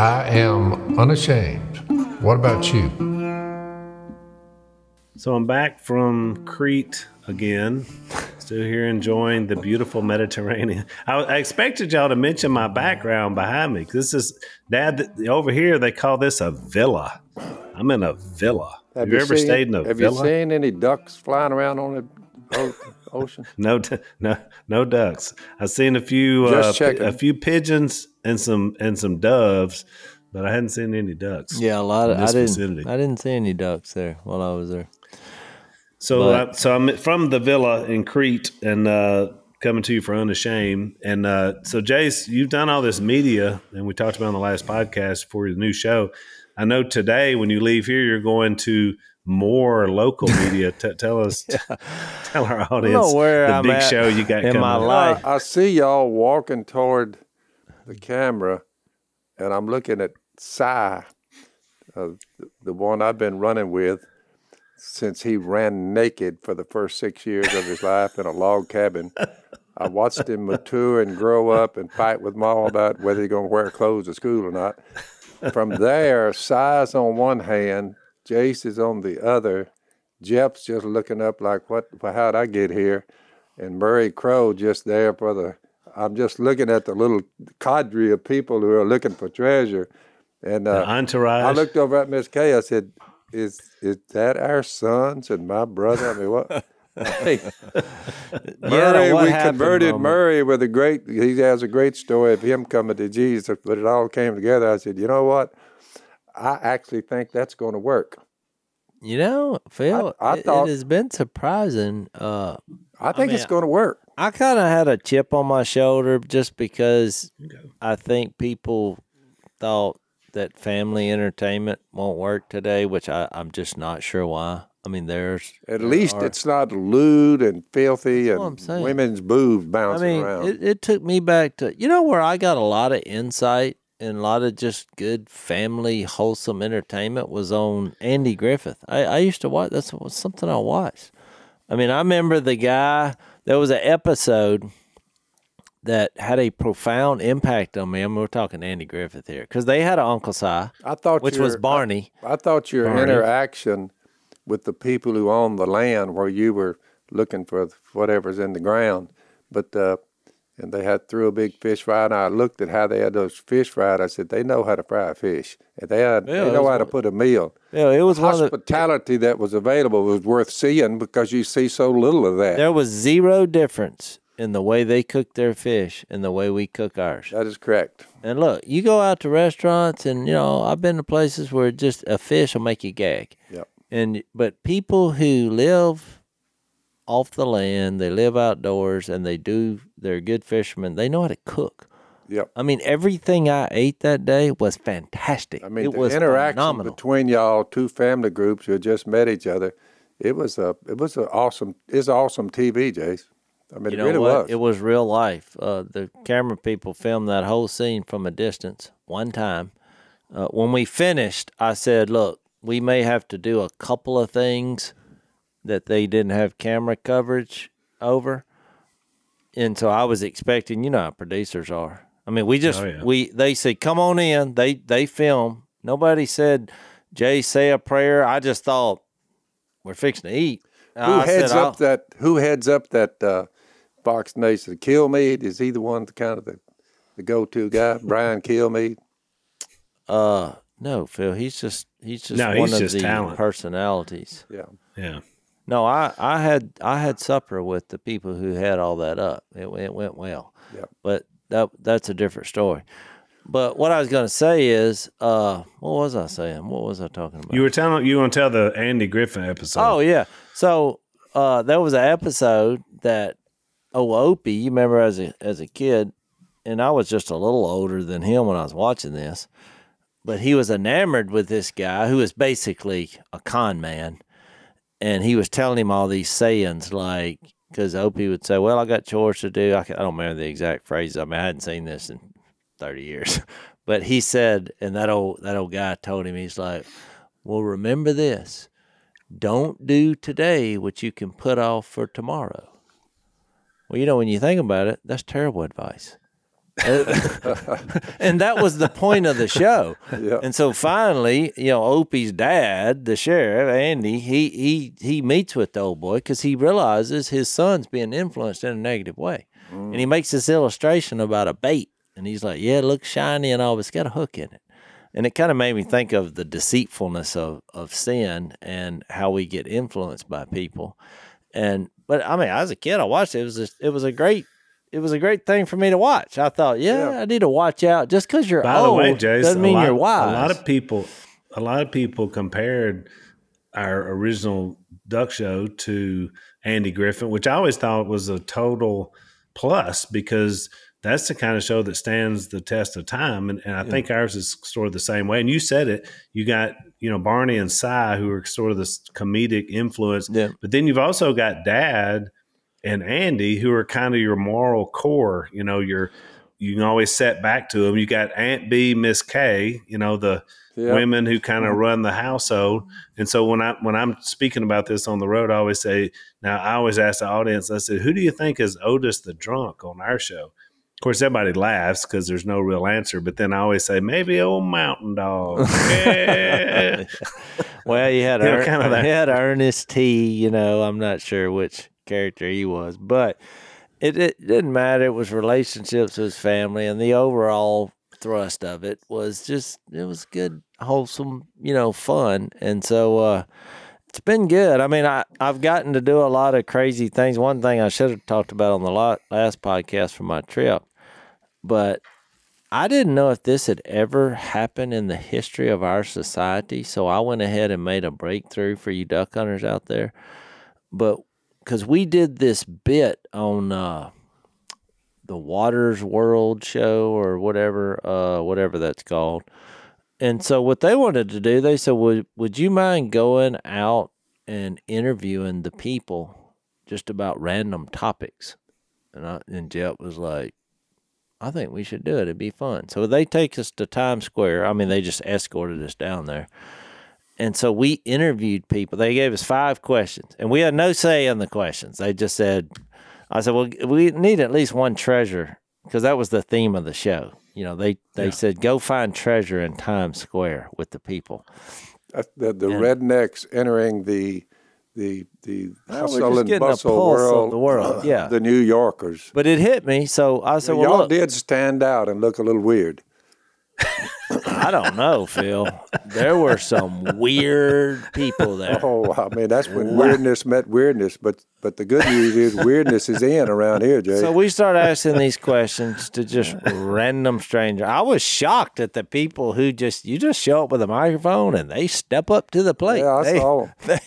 I am unashamed. What about you? So I'm back from Crete again. Still here enjoying the beautiful Mediterranean. I, I expected y'all to mention my background behind me. This is Dad. Over here, they call this a villa. I'm in a villa. Have, have you, ever seen, stayed in a have villa? Have you seen any ducks flying around on the ocean? no, no, no ducks. I've seen a few, uh, a few pigeons and some and some doves, but I hadn't seen any ducks. Yeah, a lot of I didn't. Vicinity. I didn't see any ducks there while I was there. So, but, uh, so I'm from the villa in Crete and uh, coming to you for unashamed. And uh, so, Jace, you've done all this media, and we talked about on the last podcast for the new show. I know today when you leave here, you're going to more local media. T- tell us, yeah. tell our audience where the I'm big show you got in coming. my life. I, I see y'all walking toward the camera, and I'm looking at Si, uh, the, the one I've been running with since he ran naked for the first six years of his life in a log cabin. I watched him mature and grow up and fight with mom about whether he's going to wear clothes to school or not. From there, Si's on one hand, Jace is on the other. Jeff's just looking up like, what? How'd I get here? And Murray Crow just there for the. I'm just looking at the little cadre of people who are looking for treasure. And uh, entourage. I looked over at Miss Kay. I said, is is that our sons and my brother? I mean, what? hey, Murray, yeah, we converted Mama? Murray with a great. He has a great story of him coming to Jesus, but it all came together. I said, you know what? I actually think that's going to work. You know, Phil, I, I it, thought, it has been surprising. Uh, I think I mean, it's going to work. I kind of had a chip on my shoulder just because I think people thought that family entertainment won't work today, which I, I'm just not sure why. I mean, there's at least are, it's not lewd and filthy and women's boobs bouncing I mean, around. It, it took me back to you know where I got a lot of insight and a lot of just good family wholesome entertainment was on Andy Griffith. I, I used to watch. That's something I watched. I mean, I remember the guy. There was an episode that had a profound impact on me. I mean, we're talking Andy Griffith here because they had an Uncle Si. I thought which was Barney. I, I thought your Barney. interaction with the people who own the land where you were looking for whatever's in the ground, but uh, and they had threw a big fish fry, and I looked at how they had those fish fried. I said they know how to fry fish, and they had yeah, they know how to put a meal. Yeah, it was the hospitality the, that was available was worth seeing because you see so little of that. There was zero difference in the way they cook their fish and the way we cook ours. That is correct. And look, you go out to restaurants, and you know I've been to places where just a fish will make you gag. Yep. And but people who live off the land, they live outdoors, and they do. They're good fishermen. They know how to cook. Yep. I mean, everything I ate that day was fantastic. I mean, it the was interaction phenomenal. between y'all, two family groups who had just met each other, it was a, it was an awesome, it's awesome TV, Jace. I mean, you it know really what? was. It was real life. Uh, the camera people filmed that whole scene from a distance one time. Uh, when we finished, I said, "Look, we may have to do a couple of things that they didn't have camera coverage over." And so I was expecting, you know, how producers are. I mean, we just oh, yeah. we they say, "Come on in." They they film. Nobody said, "Jay, say a prayer." I just thought we're fixing to eat. Who I heads said, up that? Who heads up that? Uh, Fox Nation. Kilmeade is he the one, the kind of the, the go-to guy? Brian Kilmeade. Uh, no, Phil. He's just he's just no, one he's of just the talent. personalities. Yeah, yeah. No, I, I had I had supper with the people who had all that up. It, it went well. Yeah. But that that's a different story. But what I was going to say is, uh, what was I saying? What was I talking about? You were telling you want to tell the Andy Griffin episode. Oh yeah. So uh, there was an episode that oh Opie, you remember as a as a kid, and I was just a little older than him when I was watching this, but he was enamored with this guy who was basically a con man, and he was telling him all these sayings like because Opie would say, "Well, I got chores to do." I, can, I don't remember the exact phrase. I mean, I hadn't seen this in thirty years, but he said, and that old that old guy told him, he's like, "Well, remember this." Don't do today what you can put off for tomorrow. Well, you know, when you think about it, that's terrible advice. and that was the point of the show. Yeah. And so finally, you know, Opie's dad, the sheriff, Andy, he he he meets with the old boy because he realizes his son's being influenced in a negative way, and he mm. makes this illustration about a bait, and he's like, "Yeah, it looks shiny and all, but it's got a hook in it." And it kind of made me think of the deceitfulness of, of sin and how we get influenced by people. And but I mean, as a kid, I watched it. It was just, it was a great it was a great thing for me to watch. I thought, yeah, Yeah. I need to watch out. Just because you're By old the way, Jace, doesn't a mean lot, you're wise. A lot of people, a lot of people compared our original Duck Show to Andy Griffin, which I always thought was a total plus because that's the kind of show that stands the test of time, and, and I think ours is sort of the same way. And you said it, you got you know Barney and Si who are sort of this comedic influence, Yeah. but then you've also got Dad and Andy who are kind of your moral core. You know, your you can always set back to them. You got Aunt Bee, Miss Kay, you know the women who kind of mm-hmm. run the household. And so when I when I'm speaking about this on the road, I always say, now I always ask the audience, I said, who do you think is Otis the drunk on our show? Of course, everybody laughs because there's no real answer. But then I always say, maybe old Mountain Dog. Yeah. well, you had You know, Ern- kinda that- you had Ernest T. You know, I'm not sure which character he was, but it, it didn't matter. It was relationships, it was family, and the overall thrust of it was just it was good, wholesome, you know, fun. And so uh, it's been good. I mean, I I've gotten to do a lot of crazy things. One thing I should have talked about on the lot, last podcast for my trip, but I didn't know if this had ever happened in the history of our society. So I went ahead and made a breakthrough for you duck hunters out there. But because we did this bit on uh, the Watters' World show or whatever, uh, whatever that's called. And so what they wanted to do, they said, "Would would you mind going out and interviewing the people just about random topics?" And I, and Jep was like, I think we should do it. It'd be fun. So they take us to Times Square. I mean, they just escorted us down there. And so we interviewed people. They gave us five questions, and we had no say in the questions. They just said, I said, well, we need at least one treasure because that was the theme of the show. You know, they, they said, go find treasure in Times Square with the people. That's the the Yeah. rednecks entering the the the hustle and bustle pulse of world, the world, uh, yeah. the New Yorkers. But it hit me. So I said, well, Y'all look, did stand out and look a little weird. I don't know, Phil. There were some weird people there. Oh, I mean that's when weirdness met weirdness. But but the good news is weirdness is in around here, Jay. So we started asking these questions to just random stranger. I was shocked at the people who just you just show up with a microphone and they step up to the plate. yeah, I they, saw 'em. they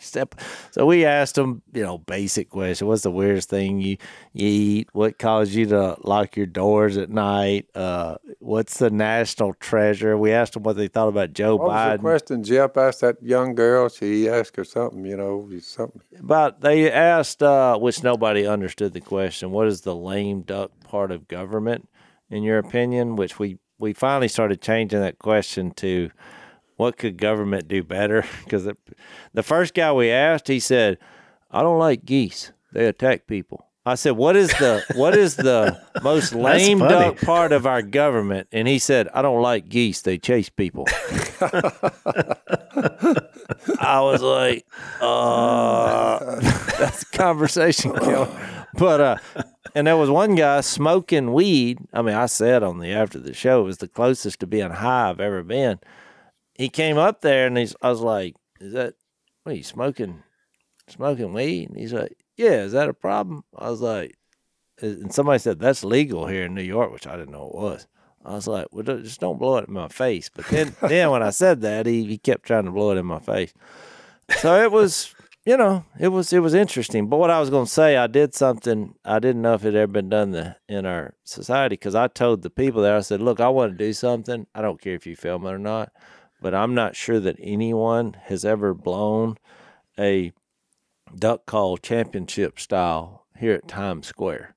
step. So we asked them, you know, basic question. What's the weirdest thing you, you eat? What caused you to lock your doors at night? Uh, what's the national treasure? We asked them what they thought about Joe What was the question Jeff asked that young girl? She asked her something, you know, something. But they asked, uh, which nobody understood the question. What is the lame duck part of government, in your opinion? Which we we finally started changing that question to, what could government do better? Because the, the first guy we asked, he said, I don't like geese. They attack people. I said, "What is the what is the most lame duck part of our government?" And he said, "I don't like geese. They chase people." I was like, uh, that's conversation killer. But, uh, and there was one guy smoking weed. I mean, I said on the after the show, it was the closest to being high I've ever been. He came up there and he's, I was like, is that, what are you smoking, smoking weed? And he's like, yeah, is that a problem? I was like, and somebody said that's legal here in New York, which I didn't know it was. I was like, well, just don't blow it in my face. But then, then when I said that, he, he kept trying to blow it in my face. So it was, you know, it was it was interesting. But what I was going to say, I did something I didn't know if it had ever been done the, in our society because I told the people there, I said, look, I want to do something. I don't care if you film it or not, but I'm not sure that anyone has ever blown a duck call championship style here at Times Square.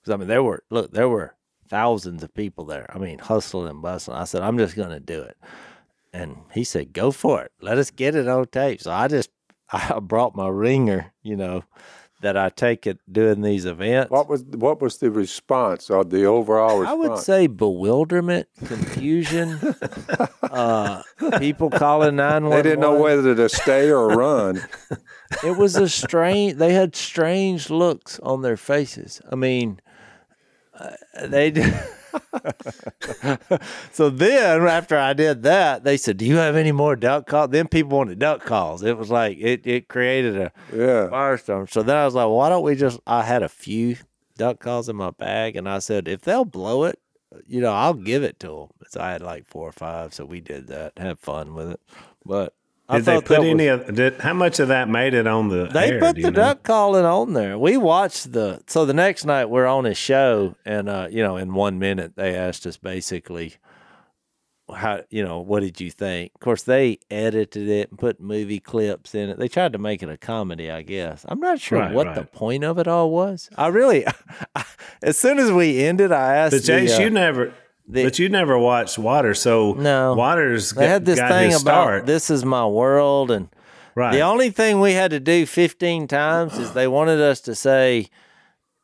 Because I mean, there were look, there were thousands of people there. I mean, hustling and bustling. I said, I'm just going to do it, and he said, "Go for it. Let us get it on tape." So I just I brought my ringer, you know, that I take at doing these events. What was what was the response or the overall response? I would say bewilderment, confusion, uh, people calling nine one one. they didn't know whether to stay or run. It was a strange. They had strange looks on their faces. I mean, uh, they. so then, after I did that, they said, "Do you have any more duck calls?" Then people wanted duck calls. It was like it. It created a Yeah. firestorm. So then I was like, "Why don't we just?" I had a few duck calls in my bag, and I said, "If they'll blow it, you know, I'll give it to them." So I had like four or five. So we did that. Had fun with it, but. I Did they put that was- any of did how much of that made it on the they air, put the know? duck calling on there. We watched the so the next night we're on his show, and uh, you know, in one minute they asked us basically how you know what did you think? Of course, they edited it and put movie clips in it. They tried to make it a comedy, I guess. I'm not sure Right, what the point of it all was. I really, as soon as we ended, I asked. But the, uh, you never the- but you never watched Water, so No. Water's they had this thing about start. this is my world and right. The only thing we had to do 15 times is they wanted us to say,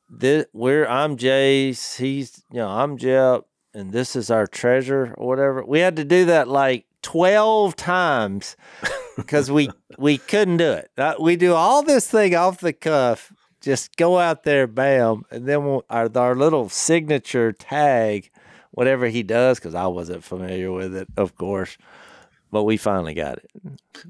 this, "We're I'm Jace, he's you know I'm Jep, and this is our treasure or whatever." We had to do that like 12 times because we we couldn't do it. We do all this thing off the cuff, just go out there, bam, and then we'll, our our little signature tag, whatever he does, because I wasn't familiar with it, of course. But we finally got it.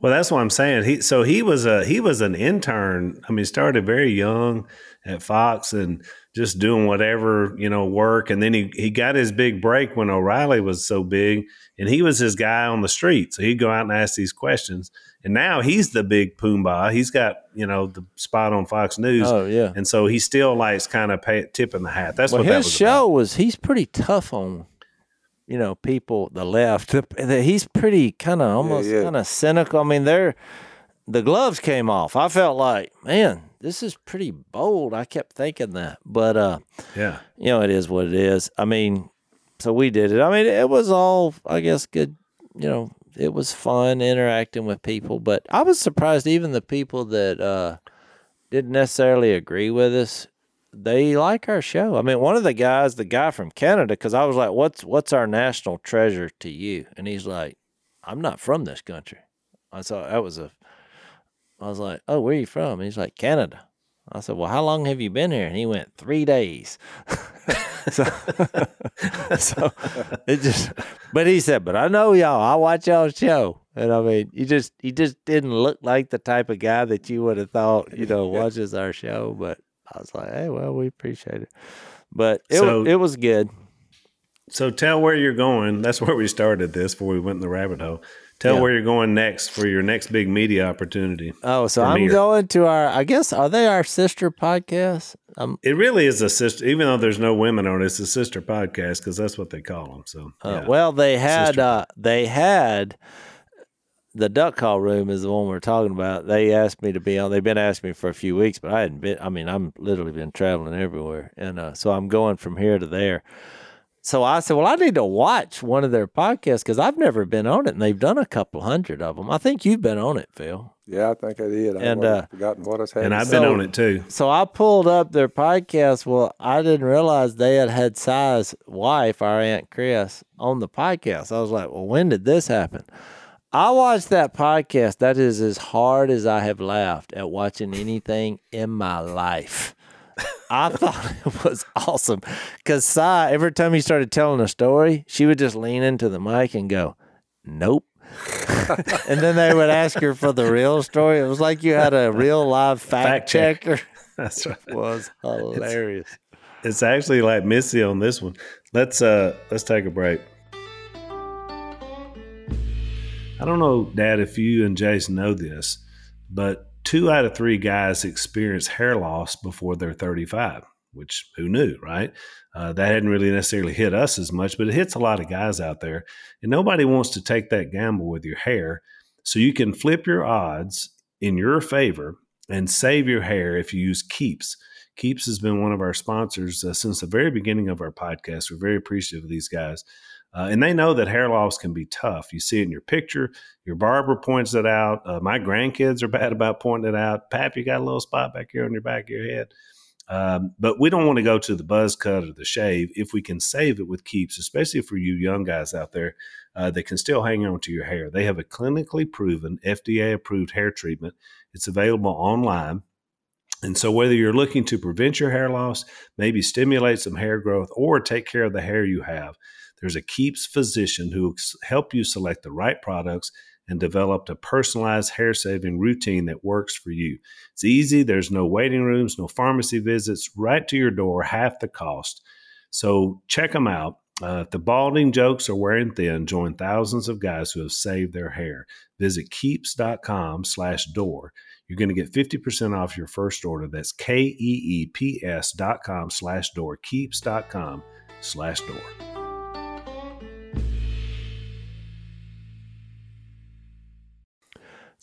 Well, that's what I'm saying. He so he was a he was an intern. I mean, started very young at Fox and just doing whatever you know work, and then he he got his big break when O'Reilly was so big, and he was his guy on the street. So he'd go out and ask these questions, and now he's the big Pumbaa. He's got you know the spot on Fox News, Oh yeah. and so he still likes kind of pay, tipping the hat. That's well, what that his was show about. was he's pretty tough on, you know, people the left. The- the- He's pretty kind of almost yeah. kind of cynical. I mean, they're the gloves came off. I felt like, man, this is pretty bold. I kept thinking that, but uh, Yeah. you know, it is what it is. I mean, so we did it. I mean, it was all, I guess, good. You know, it was fun interacting with people, but I was surprised even the people that uh, didn't necessarily agree with us. They like our show. I mean, one of the guys, the guy from Canada, because I was like, "What's what's our national treasure to you?" And he's like, "I'm not from this country." I saw that was a. I was like, "Oh, where are you from?" And he's like, "Canada." I said, "Well, how long have you been here?" And he went, three days." so, so it just, but he said, "But I know y'all. I watch y'all's show." And I mean, he just he just didn't look like the type of guy that you would have thought, you know, watches our show. But I was like, "Hey, well, we appreciate it." But it So- it was good. So tell where you're going. That's where we started this before we went in the rabbit hole. Tell Yeah. where you're going next for your next big media opportunity. Oh, so I'm going to our. I guess are they our sister podcast? Um, It really is a sister, even though there's no women on it. It's a sister podcast because that's what they call them. So, Uh, yeah. Well, they had uh, they had the duck call room is the one we're talking about. They asked me to be on. They've been asking me for a few weeks, but I hadn't been. I mean, I'm literally been traveling everywhere, and uh, so I'm going from here to there. So I said, well, I need to watch one of their podcasts because I've never been on it, and they've done a couple hundred of them. I think you've been on it, Phil. Yeah, I think I did. I And, and, uh, forgotten what I had. And I've say. been So- on it too. So I pulled up their podcast. Well, I didn't realize they had had Si's wife, our Aunt Chris, on the podcast. I was like, well, when did this happen? I watched that podcast. That is as hard as I have laughed at watching anything in my life. I thought it was awesome because Si, every time he started telling a story, she would just lean into the mic and go, nope. and then they would ask her for the real story. It was like you had a real live fact, Fact check. checker That's right. was hilarious. It's actually like Missy on this one. Let's uh let's take a break. I don't know, Dad, if you and Jason know this, but two out of three guys experience hair loss before they're 35, which who knew, right? Uh, that hadn't really necessarily hit us as much, but it hits a lot of guys out there. And nobody wants to take that gamble with your hair. So you can flip your odds in your favor and save your hair if you use Keeps. Keeps has been one of our sponsors uh, since the very beginning of our podcast. We're very appreciative of these guys. Uh, and they know that hair loss can be tough. You see it in your picture. Your barber points it out. Uh, my grandkids are bad about pointing it out. Pap, you got a little spot back here on your back of your head. Um, but we don't want to go to the buzz cut or the shave if we can save it with keeps, especially for you young guys out there uh, that can still hang on to your hair. They have a clinically proven, FDA approved hair treatment. It's available online. And so, whether you're looking to prevent your hair loss, maybe stimulate some hair growth, or take care of the hair you have, there's a Keeps physician who help you select the right products and developed a personalized hair saving routine that works for you. It's easy, there's no waiting rooms, no pharmacy visits, right to your door, half the cost. So check them out. Uh, if the balding jokes are wearing thin, join thousands of guys who have saved their hair. Visit keeps.com slash door. You're going to get 50% off your first order. That's K-E-E-P-S dot com slash door. Keeps.com slash door.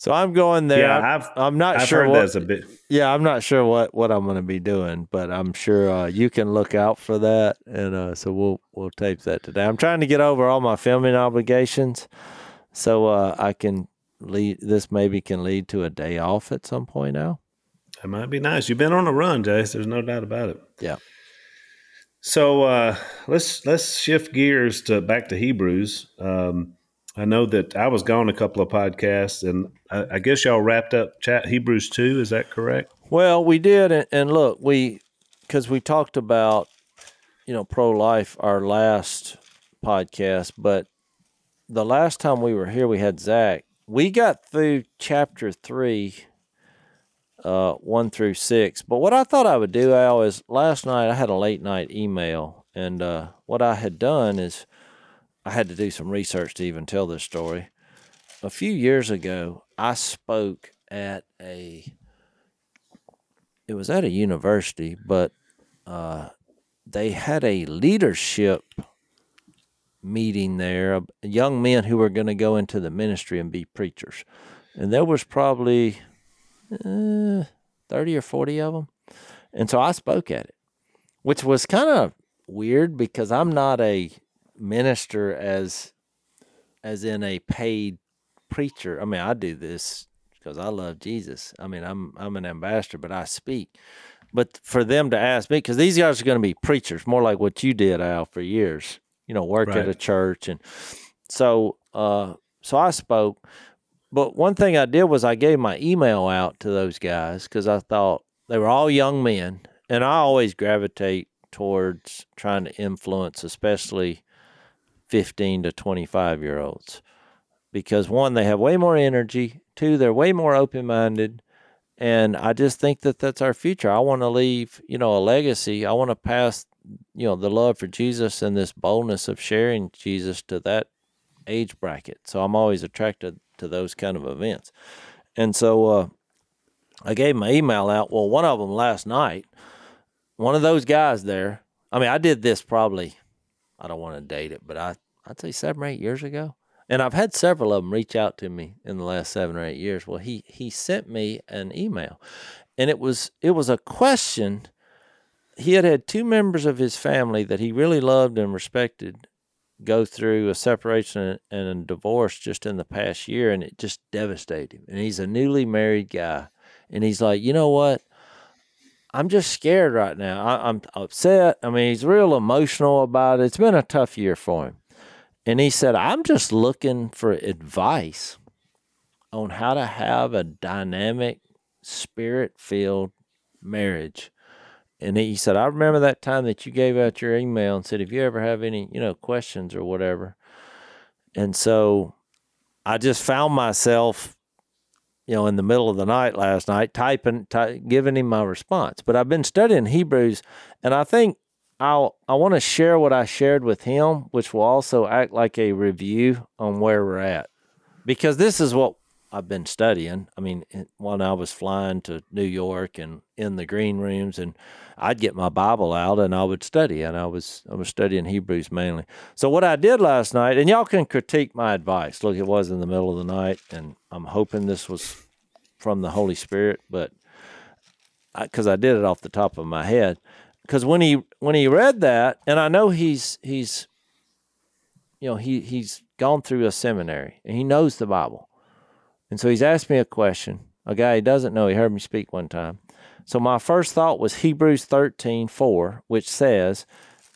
So I'm going there. Yeah, I'm, I've- I'm not I've sure what. a bit. Yeah, I'm not sure what what I'm going to be doing, but I'm sure uh, you can look out for that, and uh, so we'll we'll tape that today. I'm trying to get over all my filming obligations, so uh, I can lead. This maybe can lead to a day off at some point now. That might be nice. You've been on a run, Jace. There's no doubt about it. Yeah. So uh, let's let's shift gears to back to Hebrews. Um, I know that I was gone a couple of podcasts, and I, I guess y'all wrapped up chat Hebrews two. Is that correct? Well, we did, and, and look, we because we talked about you know pro life our last podcast, but the last time we were here, we had Zach. We got through chapter three, uh, one through six. But what I thought I would do, Al, is last night I had a late night email, and uh, what I had done is I had to do some research to even tell this story. A few years ago, I spoke at a it was at a university, but uh, they had a leadership meeting there, of young men who were going to go into the ministry and be preachers, and there was probably uh, thirty or forty of them, and so I spoke at it, which was kind of weird because I'm not a minister as as in a paid preacher. I mean, I do this because I love Jesus. I mean, I'm I'm an ambassador, but I speak. But for them to ask me, because these guys are going to be preachers, more like what you did, Al, for years. You know, work at a church, and so uh, so I spoke. But one thing I did was I gave my email out to those guys because I thought they were all young men, and I always gravitate towards trying to influence, especially fifteen to twenty-five year olds because one, they have way more energy. Two, they're way more open minded. And I just think that that's our future. I want to leave, you know, a legacy. I want to pass, you know, the love for Jesus and this boldness of sharing Jesus to that age bracket. So I'm always attracted to those kind of events. And so uh, I gave my email out. Well, one of them last night, one of those guys there, I mean, I did this probably, I don't want to date it, but I, I'd say seven or eight years ago and I've had several of them reach out to me in the last seven or eight years. Well, he he sent me an email, and it was it was a question. He had had two members of his family that he really loved and respected go through a separation and a divorce just in the past year, and it just devastated him. And he's a newly married guy, and he's like, you know what? I'm just scared right now. I, I'm upset. I mean, he's real emotional about it. It's been a tough year for him. And he said, I'm just looking for advice on how to have a dynamic, spirit filled marriage. And he said, I remember that time that you gave out your email and said, if you ever have any, you know, questions or whatever. And so I just found myself, you know, in the middle of the night last night, typing, ty- giving him my response. But I've been studying Hebrews, and I think I'll I want to share what I shared with him, which will also act like a review on where we're at, because this is what I've been studying. I mean, when I was flying to New York and in the green rooms, and I'd get my Bible out and I would study, and I was I was studying Hebrews mainly. So what I did last night, and y'all can critique my advice. Look, it was in the middle of the night, and I'm hoping this was from the Holy Spirit, but because I did it off the top of my head because when he when he read that, and I know he's he's you know, he he's gone through a seminary and he knows the Bible. And so he's asked me a question. A guy he doesn't know, he heard me speak one time. So my first thought was Hebrews 13, 4, which says,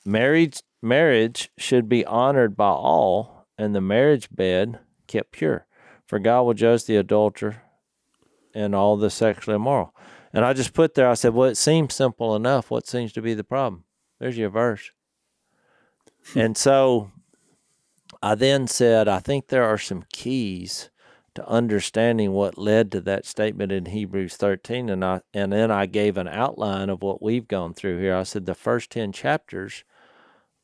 marriage, marriage should be honored by all, and the marriage bed kept pure. For God will judge the adulterer and all the sexually immoral. And I just put there, I said, well, it seems simple enough. What seems to be the problem? There's your verse. and so I then said, I think there are some keys to understanding what led to that statement in Hebrews 13 and I and then I gave an outline of what we've gone through here. I said the first 10 chapters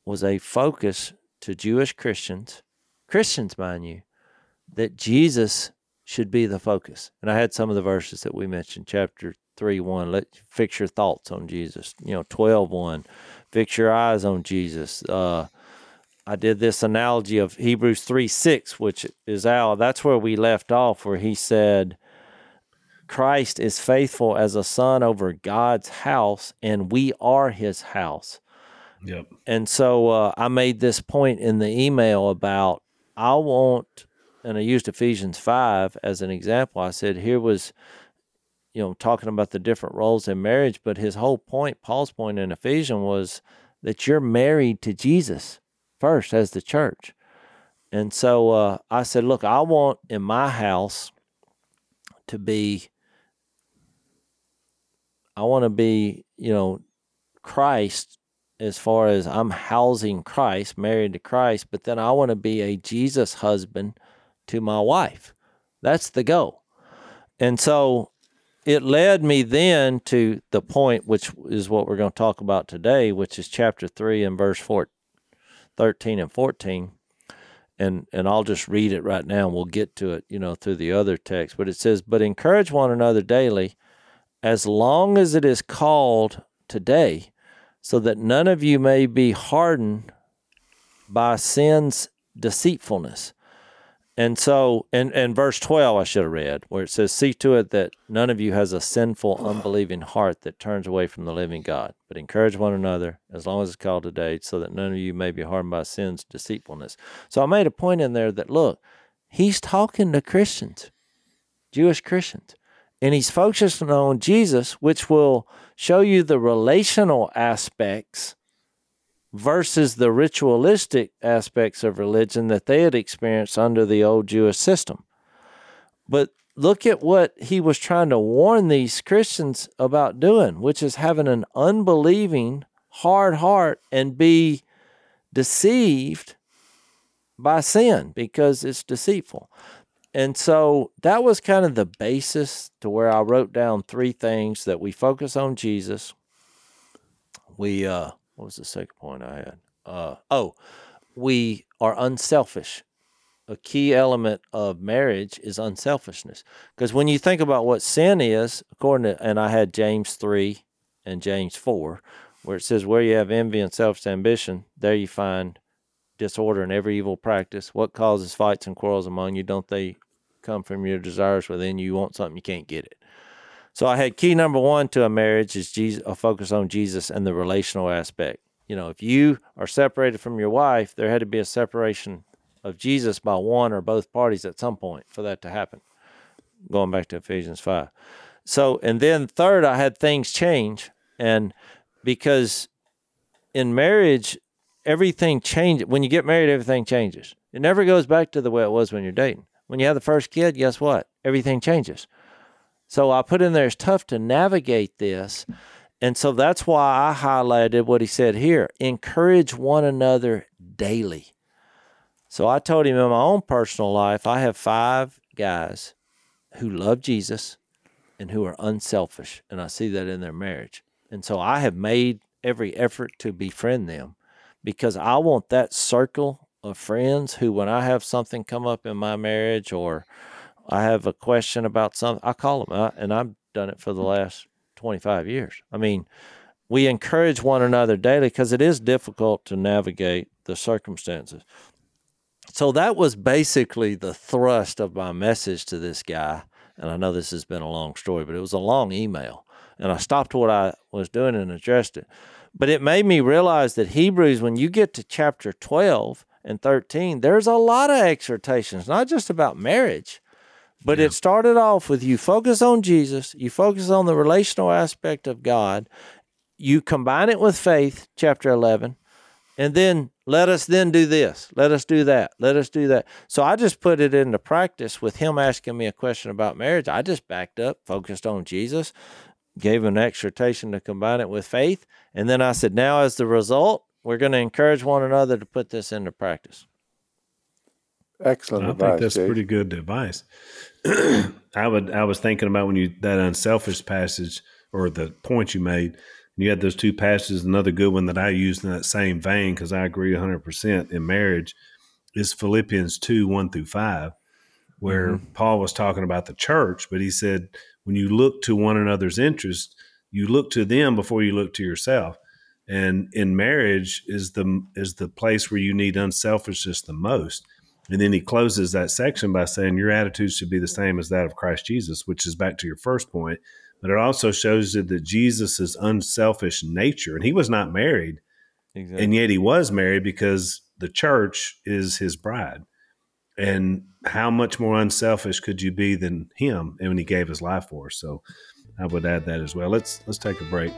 was a focus to Jewish Christians, Christians mind you, that Jesus should be the focus. And I had some of the verses that we mentioned, chapter 3 1, let fix your thoughts on Jesus. You know, 12 1, fix your eyes on Jesus. Uh, I did this analogy of Hebrews 3 6, which is Al. That's where we left off, where he said, Christ is faithful as a son over God's house, and we are his house. Yep. And so uh, I made this point in the email about I want, and I used Ephesians 5 as an example. I said, here was, you know, talking about the different roles in marriage, but his whole point, Paul's point in Ephesians was that you're married to Jesus first as the church. And so uh, I said, look, I want in my house to be, I want to be, you know, Christ as far as I'm housing Christ, married to Christ, but then I want to be a Jesus husband to my wife. That's the goal. And so it led me then to the point, which is what we're going to talk about today, which is chapter 3 and verse 4, 13 and 14 and and I'll just read it right now and we'll get to it, you know, through the other text. But it says, "But encourage one another daily as long as it is called today, so that none of you may be hardened by sin's deceitfulness." And so, in, in verse 12, I should have read, where it says, See to it that none of you has a sinful, unbelieving heart that turns away from the living God, but encourage one another as long as it's called today, so that none of you may be harmed by sin's deceitfulness. So I made a point in there that, look, he's talking to Christians, Jewish Christians, and he's focusing on Jesus, which will show you the relational aspects versus the ritualistic aspects of religion that they had experienced under the old Jewish system. But look at what he was trying to warn these Christians about doing, which is having an unbelieving, hard heart and be deceived by sin because it's deceitful. And so that was kind of the basis to where I wrote down three things that we focus on Jesus. We uh what was the second point I had? Uh, oh, we are unselfish. A key element of marriage is unselfishness. Because when you think about what sin is, according to, and I had James 3 and James 4, where it says, Where you have envy and selfish ambition, there you find disorder and every evil practice. What causes fights and quarrels among you? Don't they come from your desires within you? You want something, you can't get it. So I had key number one to a marriage is Jesus, a focus on Jesus and the relational aspect. You know, if you are separated from your wife, there had to be a separation of Jesus by one or both parties at some point for that to happen. Going back to Ephesians 5. So, and then third, I had things change. And because in marriage, everything changes. When you get married, everything changes. It never goes back to the way it was when you're dating. When you have the first kid, guess what? Everything changes. So I put in there, it's tough to navigate this. And so that's why I highlighted what he said here encourage one another daily. So I told him in my own personal life, I have five guys who love Jesus and who are unselfish. And I see that in their marriage. And so I have made every effort to befriend them because I want that circle of friends who, when I have something come up in my marriage or I have a question about something, I call them, out, and I've done it for the last 25 years. I mean, we encourage one another daily because it is difficult to navigate the circumstances. So that was basically the thrust of my message to this guy. And I know this has been a long story, but it was a long email. And I stopped what I was doing and addressed it. But it made me realize that Hebrews, when you get to chapter 12, and 13, there's a lot of exhortations, not just about marriage, but it started off with you focus on Jesus, you focus on the relational aspect of God, you combine it with faith, chapter 11, and then let us then do this, let us do that, let us do that. So I just put it into practice with him asking me a question about marriage. I just backed up, focused on Jesus, gave an exhortation to combine it with faith. And then I said, now as the result, we're going to encourage one another to put this into practice. Excellent I advice. think that's Jay. pretty good advice. I would I was thinking about when you that unselfish passage or the point you made. You had those two passages. Another good one that I used in that same vein because I agree 100 percent in marriage is Philippians two one through five, where mm-hmm. Paul was talking about the church, but he said when you look to one another's interest, you look to them before you look to yourself. And in marriage is the is the place where you need unselfishness the most. And then he closes that section by saying your attitude should be the same as that of Christ Jesus, which is back to your first point. But it also shows you that Jesus' unselfish nature, and he was not married, Exactly. and yet he was married because the church is his bride. And how much more unselfish could you be than him and when he gave his life for us? So I would add that as well. Let's let's take a break.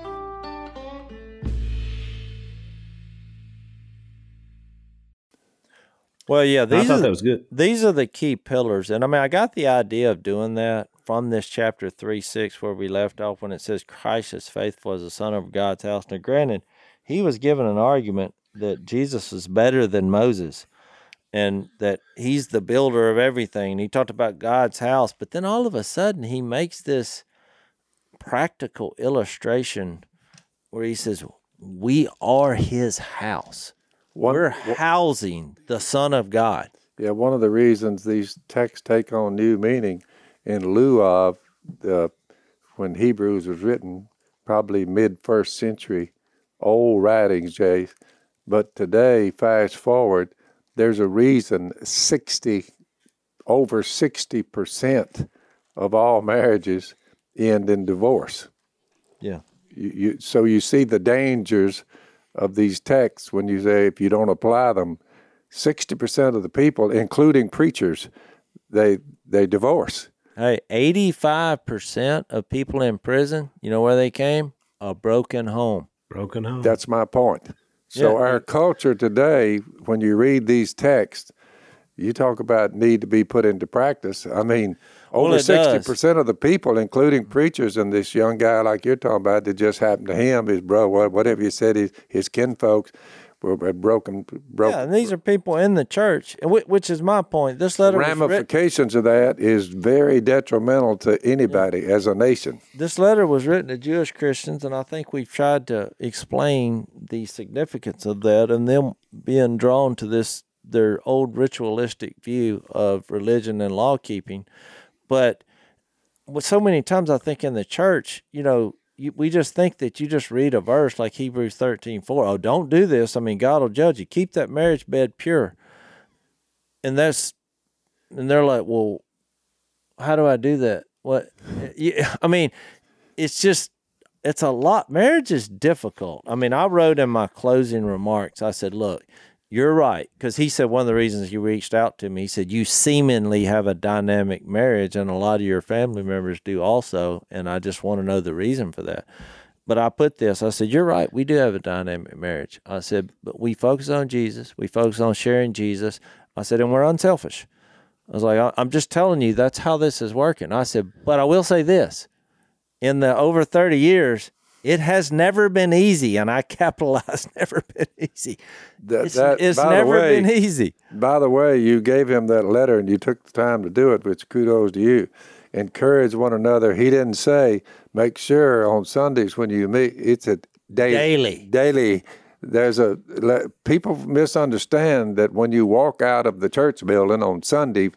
Well, yeah, I these thought are that was good. these are the key pillars. And I mean, I got the idea of doing that from this chapter 3 6, where we left off when it says Christ is faithful as the Son of God's house. Now, granted, he was given an argument that Jesus is better than Moses and that he's the builder of everything. And he talked about God's house, but then all of a sudden he makes this practical illustration where he says, We are his house. One- We're housing the Son of God. Yeah, one of the reasons these texts take on new meaning in lieu of the when Hebrews was written, probably mid first century, old writings, Jay. But today, fast forward, there's a reason sixty over sixty percent of all marriages end in divorce. Yeah. You, you, so you see the dangers of these texts when you say if you don't apply them, sixty percent of the people, including preachers, they they divorce. Hey, 85% of people in prison, you know where they came? A broken home. Broken home. That's my point. So Yeah. our culture today, when you read these texts, you talk about need to be put into practice. I mean, Well, over sixty percent of the people, including preachers and this young guy like you're talking about, that just happened to him, his bro, wha- whatever you said, his, his kinfolks were were broken, broken. Yeah, and these are people in the church, and which is my point. This letter was written, ramifications of that is very detrimental to anybody as a nation. this letter was written to Jewish Christians, and I think we've tried to explain the significance of that and them being drawn to this their old ritualistic view of religion and law keeping. But with so many times, I think in the church, you know, you, we just think that you just read a verse like Hebrews thirteen four. Oh, don't do this. I mean, God will judge you. Keep that marriage bed pure. And that's, and they're like, well, how do I do that? What? I mean, it's just it's a lot. Marriage is difficult. I mean, I wrote in my closing remarks. I said, look. You're right, because he said one of the reasons he reached out to me. He said you seemingly have a dynamic marriage, and a lot of your family members do also. And I just want to know the reason for that. But I put this. I said you're right. We do have a dynamic marriage. I said, but we focus on Jesus. We focus on sharing Jesus. I said, and we're unselfish. I was like, "I- I'm just telling you, that's how this is working. I said, but I will say this in the over 30 years, it has never been easy, and I capitalize never been easy. That, It's, that- it's never way, been easy. By the way, you gave him that letter and you took the time to do it, which kudos to you. Encourage one another. He didn't say make sure on Sundays when you meet. It's a day, Daily. Daily. There's a people misunderstand that when you walk out of the church building on Sunday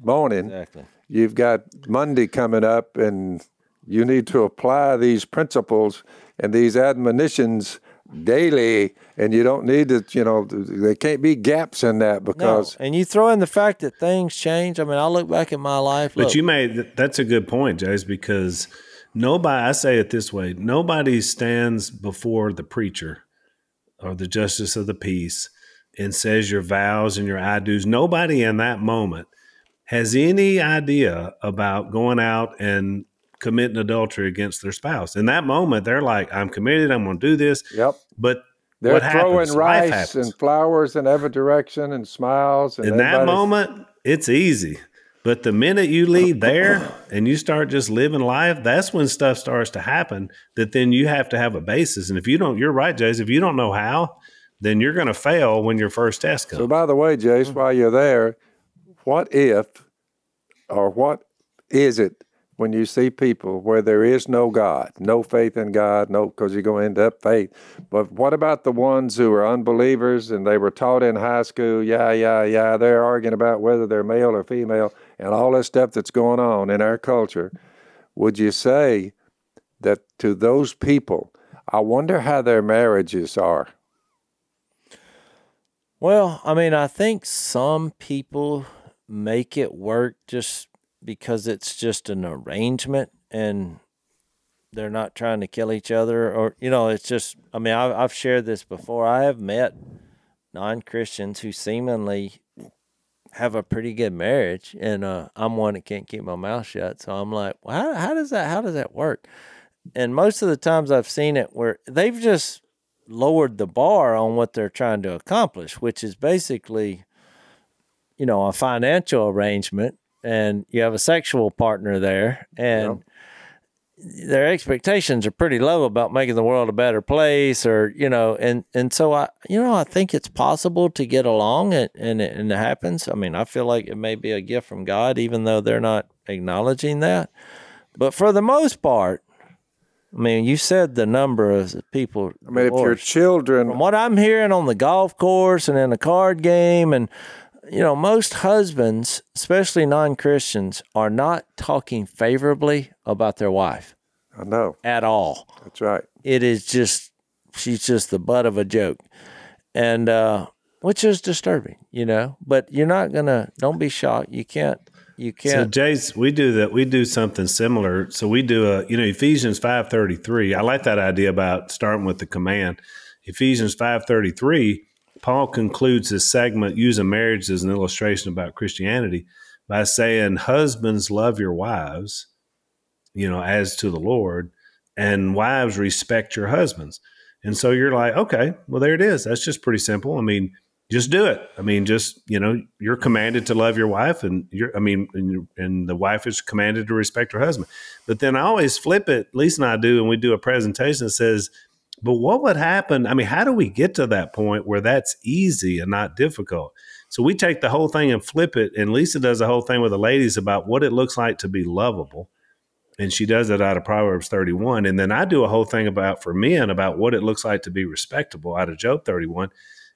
morning, Exactly. you've got Monday coming up, and you need to apply these principles and these admonitions daily. And you don't need to, you know, there can't be gaps in that No, because and you throw in the fact that things change. I mean, I look back at my life. But look, you made that's a good point, Jace, because nobody I say it this way, nobody stands before the preacher or the justice of the peace and says your vows and your I do's, nobody in that moment has any idea about going out and committing adultery against their spouse. In that moment, they're like, I'm committed, I'm going to do this. Yep. But They're throwing? Rice and flowers in every direction and smiles. And in that moment, it's easy. But the minute you leave there and you start just living life, that's when stuff starts to happen. That then you have to have a basis. And if you don't, you're right, Jace. If you don't know how, then you're going to fail when your first test comes. So, by the way, Jace, mm. while you're there, what if or what is it when you see people where there is no God, no faith in God, no, because you're going to end up faith. But what about the ones who are unbelievers and they were taught in high school, yeah, yeah, yeah, they're arguing about whether they're male or female and all this stuff that's going on in our culture? Would you say that to those people, I wonder how their marriages are? Well, I mean, I think some people make it work just because it's just an arrangement and they're not trying to kill each other or you know it's just i mean i've, I've shared this before. I have met non-christians who seemingly have a pretty good marriage and uh, i'm one that can't keep my mouth shut. So i'm like well, how, how does that how does that work? And most of the times i've seen it where they've just lowered the bar on what they're trying to accomplish which is basically you know a financial arrangement and you have a sexual partner there and their expectations are pretty low about making the world a better place or you know and and so i you know i think it's possible to get along and and it, and it happens. I mean i feel like it may be a gift from god even though they're not acknowledging that. But for the most part i mean you said the number of people I mean, if your children From what I'm hearing on the golf course and in a card game, and you know, most husbands, especially non Christians, are not talking favorably about their wife I know. at all. That's right. It is just, she's just the butt of a joke. And, uh, which is disturbing, you know, but you're not gonna, don't be shocked. You can't, you can't. So Jace, we do that. We do something similar. So we do a, you know, Ephesians five thirty three. I like that idea about starting with the command. Ephesians five thirty three. Paul concludes this segment using marriage as an illustration about Christianity by saying, "Husbands, love your wives, you know, as to the Lord, and wives respect your husbands." And so you're like, okay, well, there it is. That's just pretty simple. I mean, just do it. I mean, just you know, you're commanded to love your wife, and you're, I mean, and, and the wife is commanded to respect her husband. But then I always flip it. Lisa and I do, and we do a presentation that says, "But what would happen? I mean, how do we get to that point where that's easy and not difficult?" So we take the whole thing and flip it, and Lisa does the whole thing with the ladies about what it looks like to be lovable and she does it out of Proverbs 31. And then I do a whole thing about for men about what it looks like to be respectable out of Job 31.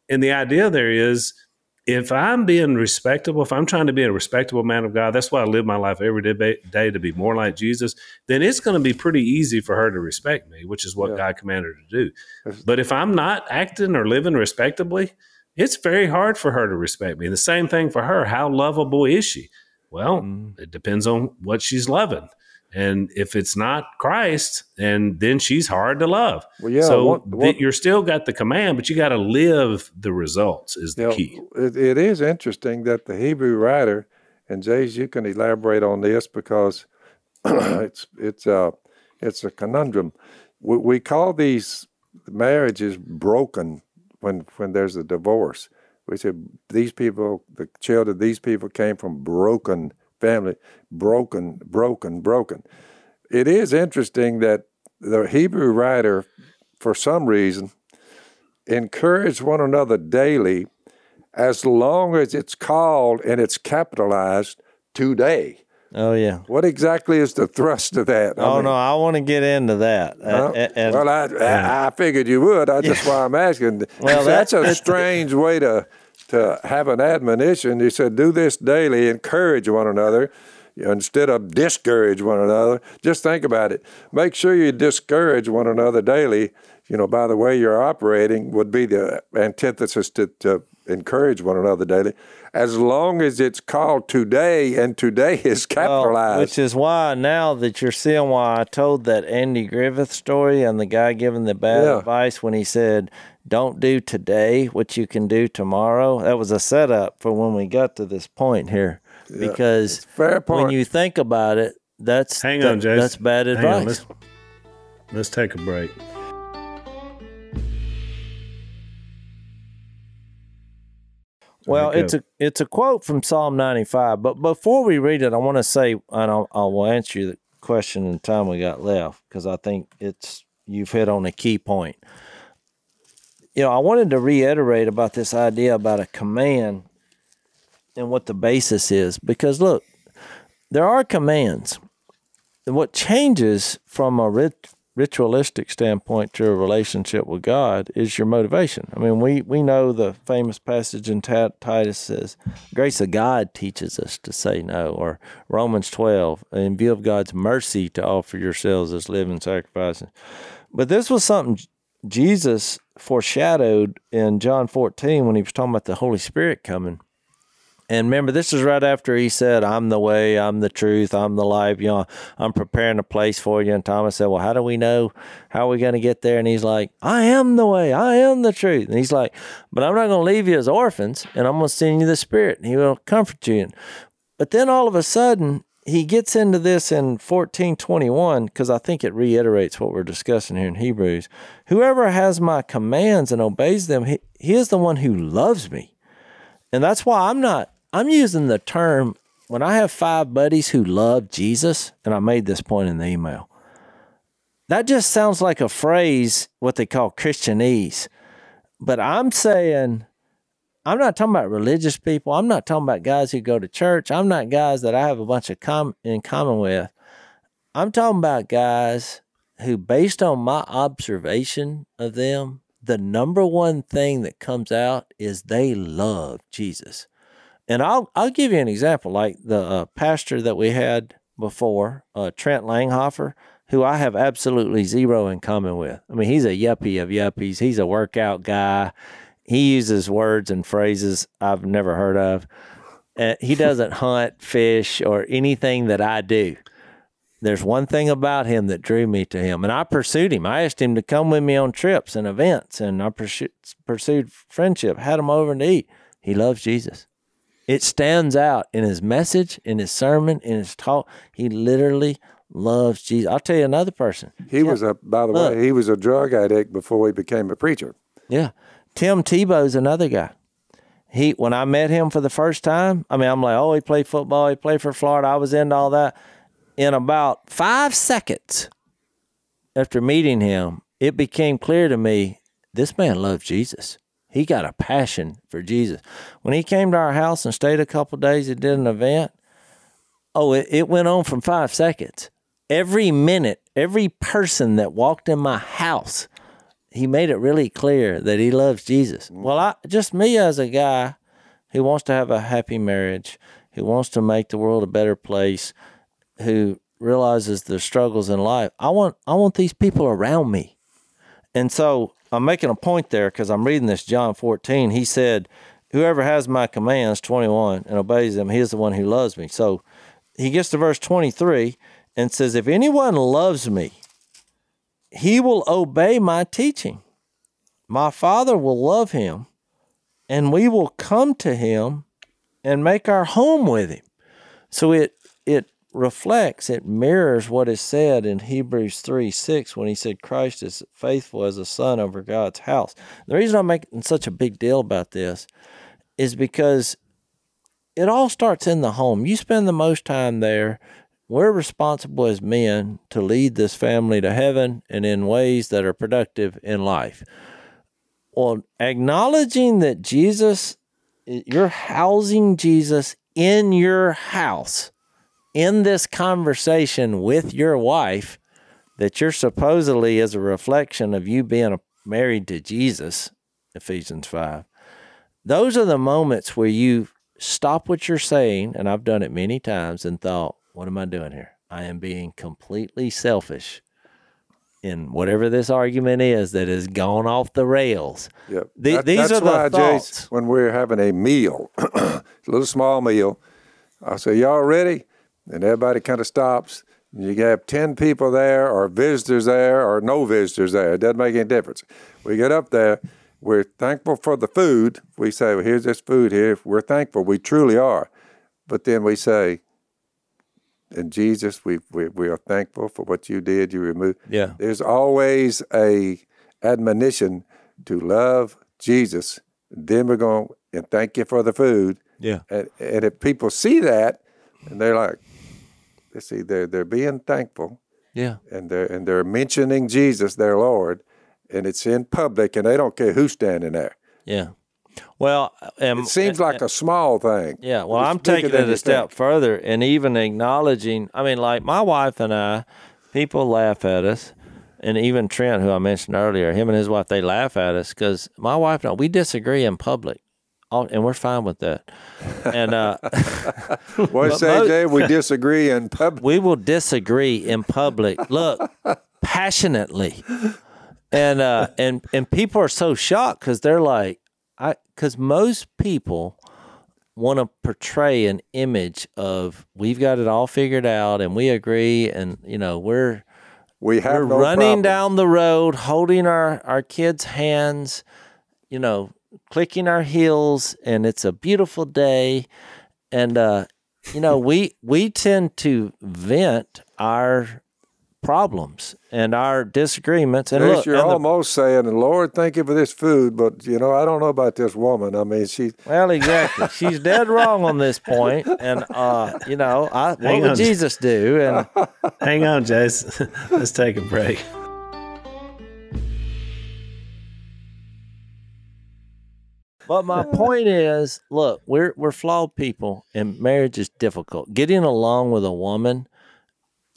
And the idea there is if I'm being respectable, if I'm trying to be a respectable man of God, that's why I live my life every day, day to be more like Jesus, then it's going to be pretty easy for her to respect me, which is what Yeah. God commanded her to do. But if I'm not acting or living respectably, it's very hard for her to respect me. The same thing for her. How lovable is she? Well, Mm. it depends on what she's loving. And if it's not Christ, and then she's hard to love. Well, yeah, so what- th- you're still got the command, but you got to live the results is the You know, key. It, it is interesting that the Hebrew writer, and Jace, you can elaborate on this because it's it's a it's a conundrum. We, we call these marriages broken when when there's a divorce. We say these people, the children, these people came from broken family, broken, broken, broken. It is interesting that the Hebrew writer, for some reason, encouraged one another daily as long as it's called and it's capitalized today. Oh, yeah. What exactly is the thrust of that? I Oh, mean, no, I want to get into that. huh? Uh, and- well, I, I I figured you would. That's just why I'm asking. Well, that's that- a strange way to to have an admonition. He said, "Do this daily. Encourage one another." Instead of discourage one another, just think about it. Make sure you discourage one another daily. You know, by the way you're operating would be the antithesis to, to encourage one another daily. As long as it's called today, and today is Well, capitalized. which is why now that you're seeing why I told that Andy Griffith story and the guy giving the bad Yeah. advice when he said, don't do today what you can do tomorrow. That was a setup for when we got to this point here. because Fair point. when you think about it, that's Hang that- on, Jason. That's bad Hang advice. on, let's, let's take a break. Well, Sorry, it's a it's a quote from Psalm 95. But before we read it, I want to say, and I'll, I will answer you the question in the time we got left because I think it's you've hit on a key point. You know, I wanted to reiterate about this idea about a command and what the basis is because look, there are commands. And what changes from a rit- ritualistic standpoint to a relationship with God is your motivation. I mean, we, we know the famous passage in Titus says, Grace of God teaches us to say no, or Romans 12, in view of God's mercy to offer yourselves as living sacrifices. But this was something Jesus foreshadowed in John 14 when he was talking about the Holy Spirit coming. And remember, this is right after he said, I'm the way, I'm the truth, I'm the life. You know, I'm preparing a place for you. And Thomas said, Well, how do we know? How are we going to get there? And he's like, I am the way, I am the truth. And he's like, But I'm not going to leave you as orphans, and I'm going to send you the Spirit, and he will comfort you. But then all of a sudden, he gets into this in 1421 because I think it reiterates what we're discussing here in Hebrews. Whoever has my commands and obeys them, he, he is the one who loves me. And that's why I'm not, I'm using the term when I have five buddies who love Jesus, and I made this point in the email. That just sounds like a phrase, what they call Christianese. But I'm saying, I'm not talking about religious people. I'm not talking about guys who go to church. I'm not guys that I have a bunch of com- in common with. I'm talking about guys who, based on my observation of them, the number one thing that comes out is they love Jesus. And I'll I'll give you an example, like the uh, pastor that we had before, uh, Trent Langhofer, who I have absolutely zero in common with. I mean, he's a yuppie of yuppies. He's a workout guy. He uses words and phrases I've never heard of. Uh, he doesn't hunt, fish, or anything that I do. There's one thing about him that drew me to him, and I pursued him. I asked him to come with me on trips and events, and I pursued, pursued friendship, had him over to eat. He loves Jesus. It stands out in his message, in his sermon, in his talk. He literally loves Jesus. I'll tell you another person. He was a, by the Look. way, he was a drug addict before he became a preacher. Yeah. Tim Tebow's another guy. He when I met him for the first time, I mean, I'm like, oh, he played football, he played for Florida. I was into all that. In about five seconds after meeting him, it became clear to me this man loves Jesus. He got a passion for Jesus. When he came to our house and stayed a couple days and did an event, oh, it, it went on from five seconds. Every minute, every person that walked in my house he made it really clear that he loves Jesus. Mm-hmm. Well, I just me as a guy who wants to have a happy marriage, who wants to make the world a better place, who realizes the struggles in life. I want I want these people around me. And so I'm making a point there because I'm reading this John 14. He said, Whoever has my commands, 21, and obeys them, he is the one who loves me. So he gets to verse 23 and says, If anyone loves me, he will obey my teaching. My Father will love him, and we will come to him and make our home with him. So it it reflects, it mirrors what is said in Hebrews 3 6 when he said Christ is faithful as a son over God's house. The reason I'm making such a big deal about this is because it all starts in the home. You spend the most time there. We're responsible as men to lead this family to heaven and in ways that are productive in life. Well, acknowledging that Jesus, you're housing Jesus in your house, in this conversation with your wife, that you're supposedly as a reflection of you being married to Jesus, Ephesians 5. Those are the moments where you stop what you're saying, and I've done it many times, and thought, what am I doing here? I am being completely selfish in whatever this argument is that has gone off the rails. Yep. The- That- these are the thoughts. When we're having a meal, a little small meal, I say, y'all ready? And everybody kind of stops. You have 10 people there, or visitors there, or no visitors there. It doesn't make any difference. We get up there, we're thankful for the food. We say, well, here's this food here. We're thankful. We truly are. But then we say, in Jesus, we, we, we are thankful for what you did. You removed. Yeah. There's always a admonition to love Jesus. Then we're going and thank you for the food. Yeah. And, and if people see that, and they're like, they see they're they're being thankful, Yeah. and they're and they're mentioning Jesus, their Lord, and it's in public, and they don't care who's standing there. Yeah. Well, um, It seems like a small thing. Yeah, well, It's I'm taking it a step think. further and even acknowledging. I mean, like my wife and I, people laugh at us, and even Trent, who I mentioned earlier, him and his wife, they laugh at us because my wife and I, we disagree in public, all, and we're fine with that. And uh, What say, Jay? We disagree in public. we will disagree in public. Look, passionately, and uh, and and people are so shocked because they're like, I because most people want to portray an image of we've got it all figured out and we agree and you know we're We have we're no running problem. down the road holding our our kids hands you know clicking our heels and it's a beautiful day and uh you know we we tend to vent our problems and our disagreements and Yes, look you're and the- almost saying, "Lord, thank you for this food," but you know, I don't know about this woman. I mean, she Well, exactly. She's dead wrong on this point, and uh, you know, I, what Hang would on. Jesus do? And Hang on, Jace. Let's take a break. but my point is, look, we're we're flawed people, and marriage is difficult. Getting along with a woman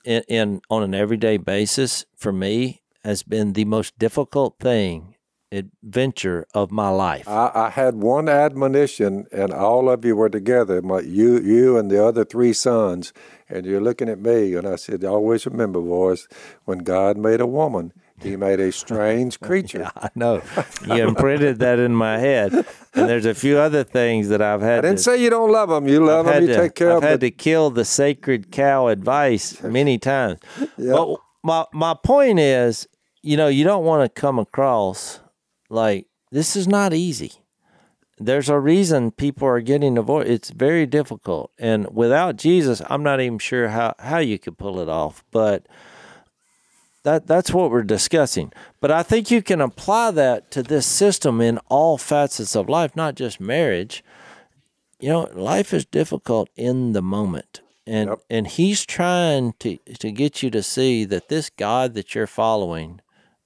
in, in on an everyday basis for me has been the most difficult thing adventure of my life. I, I had one admonition, and all of you were together. My, you, you, and the other three sons, and you're looking at me. And I said, "Always remember, boys, when God made a woman, He made a strange creature." I know you imprinted that in my head, and there's a few other things that I've had. I didn't to, say you don't love them. You love I've them. You to, take care of them. I've had to kill the sacred cow advice many times. But my my point is, you know, you don't want to come across like this is not easy. There's a reason people are getting divorced. It's very difficult, and without Jesus, I'm not even sure how how you could pull it off. But that that's what we're discussing. But I think you can apply that to this system in all facets of life, not just marriage you know, life is difficult in the moment. And Yep. and he's trying to to get you to see that this God that you're following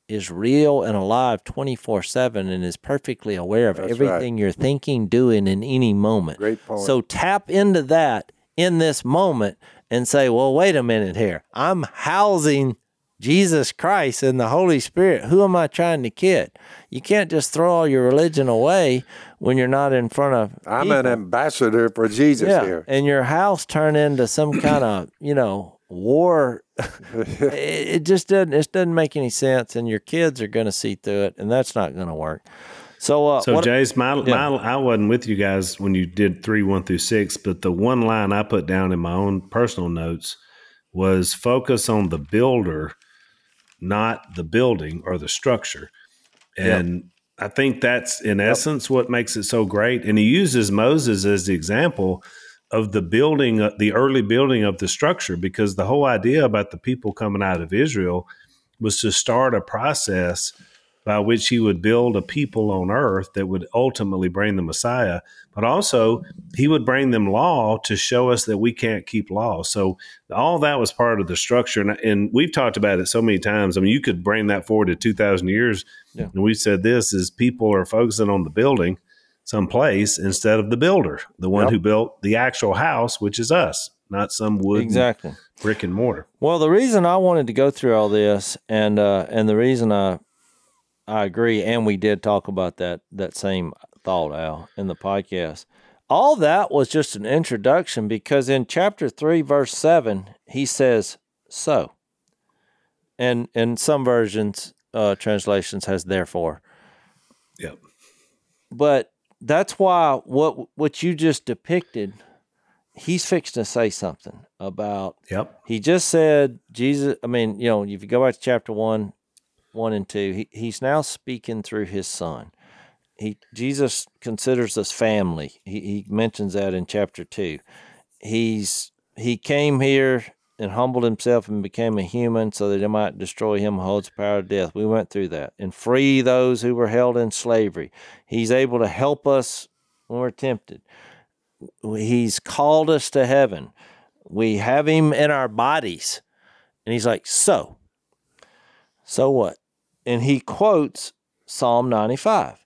is real and alive 24/7 and is perfectly aware of That's right. everything you're thinking, doing in any moment. Great point. So tap into that in this moment and say, "Well, wait a minute here. I'm housing Jesus Christ and the Holy Spirit. Who am I trying to kid? You can't just throw all your religion away when you're not in front of I'm an ambassador for Jesus yeah, here. and your house turn into some kind of you know war. it, it just doesn't. It doesn't make any sense, and your kids are going to see through it, and that's not going to work. So, uh, So, what- Jace, my, Yeah. my I wasn't with you guys when you did three, one through six, but the one line I put down in my own personal notes was focus on the builder, not the building or the structure. And I think that's in essence what makes it so great. And he uses Moses as the example of the building, uh, the early building of the structure, because the whole idea about the people coming out of Israel was to start a process by which he would build a people on earth that would ultimately bring the Messiah, but also he would bring them law to show us that we can't keep law. So all that was part of the structure, and, and we've talked about it so many times. I mean, you could bring that forward to two thousand years, Yeah. and we've said this is people are focusing on the building someplace instead of the builder, the one Yep. who built the actual house, which is us, not some wood exactly. brick and mortar. Well, the reason I wanted to go through all this, and uh, and the reason I I agree, and we did talk about that that same thought, Al, in the podcast. All that was just an introduction because in chapter three, verse seven, he says, "So," and in some versions, uh, translations has therefore. Yep. But that's why what what you just depicted, he's fixed to say something about Yep. he just said Jesus. I mean, you know, if you go back to chapter one, one and two, he, he's now speaking through his son. he Jesus considers us family. He he mentions that in chapter two. He's he came here and humbled himself and became a human so that he might destroy him who holds the power of death. We went through that and free those who were held in slavery. He's able to help us when we're tempted. He's called us to heaven. We have him in our bodies. And he's like, So, so what? And he quotes Psalm 95.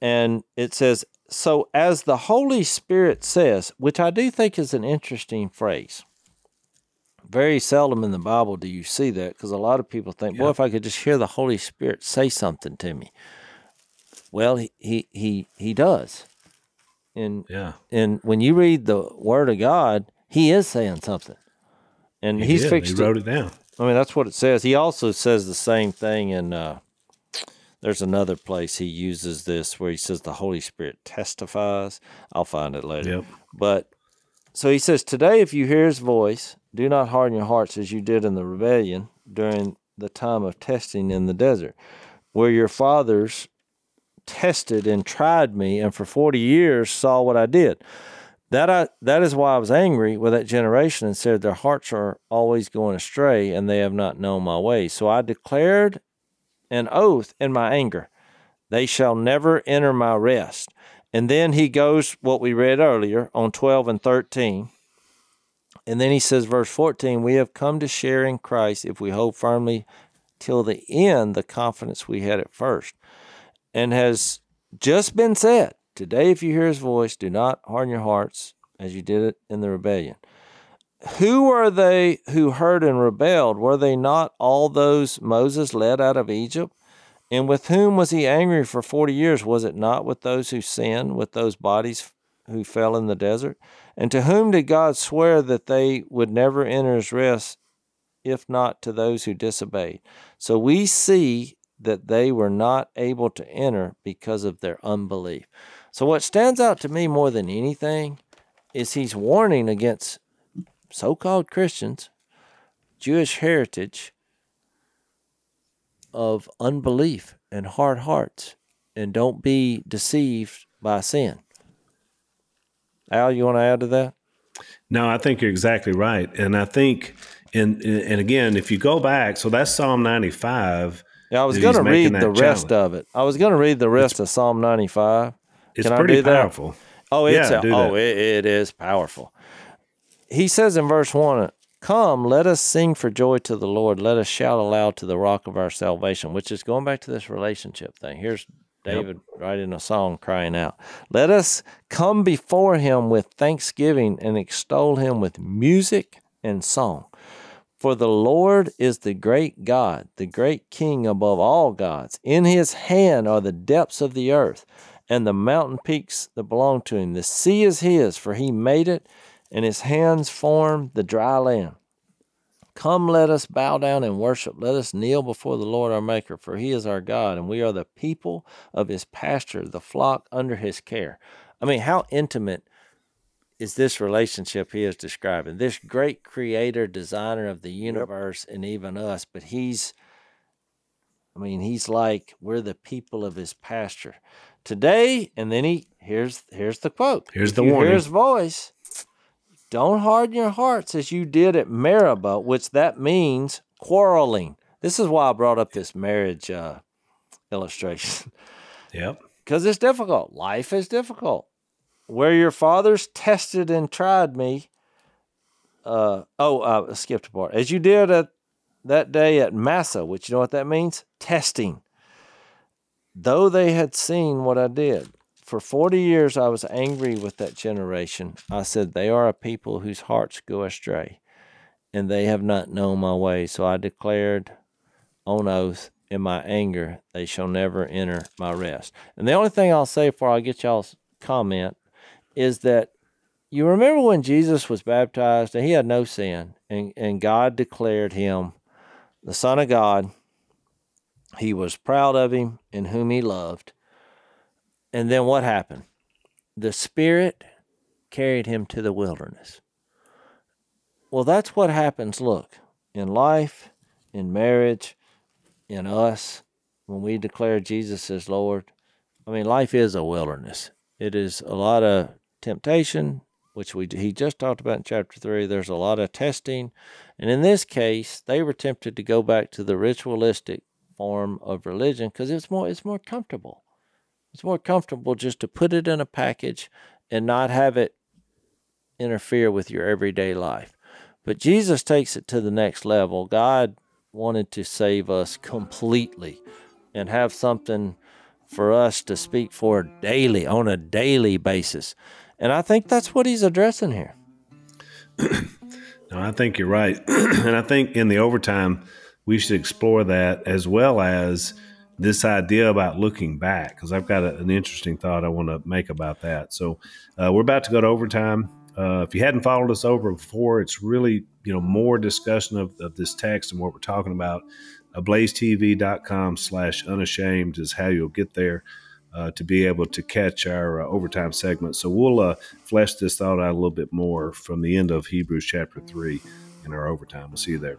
And it says, So as the Holy Spirit says, which I do think is an interesting phrase. Very seldom in the Bible do you see that because a lot of people think, boy, if I could just hear the Holy Spirit say something to me. Well, he he he, he does. And Yeah. and when you read the Word of God, He is saying something, and He He's did. fixed He wrote it down. I mean, that's what it says. He also says the same thing in. Uh, there's another place he uses this where he says the Holy Spirit testifies. I'll find it later. Yep. But so he says, Today, if you hear his voice, do not harden your hearts as you did in the rebellion during the time of testing in the desert, where your fathers tested and tried me, and for 40 years saw what I did. That I that is why I was angry with that generation and said their hearts are always going astray and they have not known my ways. So I declared an oath in my anger. They shall never enter my rest. And then he goes what we read earlier on 12 and 13. And then he says, verse 14, we have come to share in Christ if we hold firmly till the end the confidence we had at first. And has just been said, Today, if you hear his voice, do not harden your hearts as you did it in the rebellion. Who are they who heard and rebelled? Were they not all those Moses led out of Egypt? And with whom was he angry for 40 years? Was it not with those who sinned, with those bodies who fell in the desert? And to whom did God swear that they would never enter his rest, if not to those who disobeyed? So we see that they were not able to enter because of their unbelief. So, what stands out to me more than anything is he's warning against so called Christians, Jewish heritage of unbelief and hard hearts, and don't be deceived by sin. Al, you want to add to that? No, I think you're exactly right, and I think, and and again, if you go back, so that's Psalm 95. Yeah, I was going to read the that rest of it. I was going to read the rest of Psalm 95. It's Can pretty that? powerful. Oh, it's Yeah, a, oh, it, it is powerful. He says in verse one, "Come, let us sing for joy to the Lord. Let us shout aloud to the Rock of our salvation." Which is going back to this relationship thing. Here's David writing a song, crying out, "Let us come before Him with thanksgiving and extol Him with music and song." For the Lord is the great God, the great King above all gods. In his hand are the depths of the earth, and the mountain peaks that belong to him. The sea is his, for he made it, and his hands formed the dry land. Come, let us bow down and worship. Let us kneel before the Lord our Maker, for he is our God, and we are the people of his pasture, the flock under his care. I mean, how intimate is this relationship he is describing? This great creator, designer of the universe, and even us, but he's, I mean, he's like we're the people of his pasture today. And then he here's here's the quote. Here's If the warning. Hear his voice. Don't harden your hearts as you did at Meribah, which that means quarreling. This is why I brought up this marriage uh, illustration Yep. because it's difficult. Life is difficult. Where your fathers tested and tried me. Uh, oh, uh, I skipped a part. As you did at that day at Massah, which you know what that means? Testing. Though they had seen what I did. For 40 years I was angry with that generation. I said, They are a people whose hearts go astray, and they have not known my way. So I declared on oath in my anger, they shall never enter my rest. And the only thing I'll say before I get y'all's comment is that you remember when Jesus was baptized and he had no sin, and, and God declared him the Son of God. He was proud of him in whom he loved. And then what happened? The Spirit carried him to the wilderness. Well, that's what happens, look, in life, in marriage, in us, when we declare Jesus as Lord, I mean, life is a wilderness. It is a lot of temptation, which we he just talked about in chapter three. There's a lot of testing, and in this case, they were tempted to go back to the ritualistic form of religion because it's more it's more comfortable. It's more comfortable just to put it in a package and not have it interfere with your everyday life. But Jesus takes it to the next level. God wanted to save us completely and have something for us to speak for daily on a daily basis. And I think that's what he's addressing here. no, I think you're right. and I think in the overtime, we should explore that as well as this idea about looking back, because I've got a, an interesting thought I want to make about that. So uh, we're about to go to overtime. Uh, if you hadn't followed us over before, it's really you know more discussion of, of this text and what we're talking about. Uh, blazetv.com slash unashamed is how you'll get there uh, to be able to catch our uh, overtime segment. So we'll uh, flesh this thought out a little bit more from the end of Hebrews chapter 3 in our overtime. We'll see you there.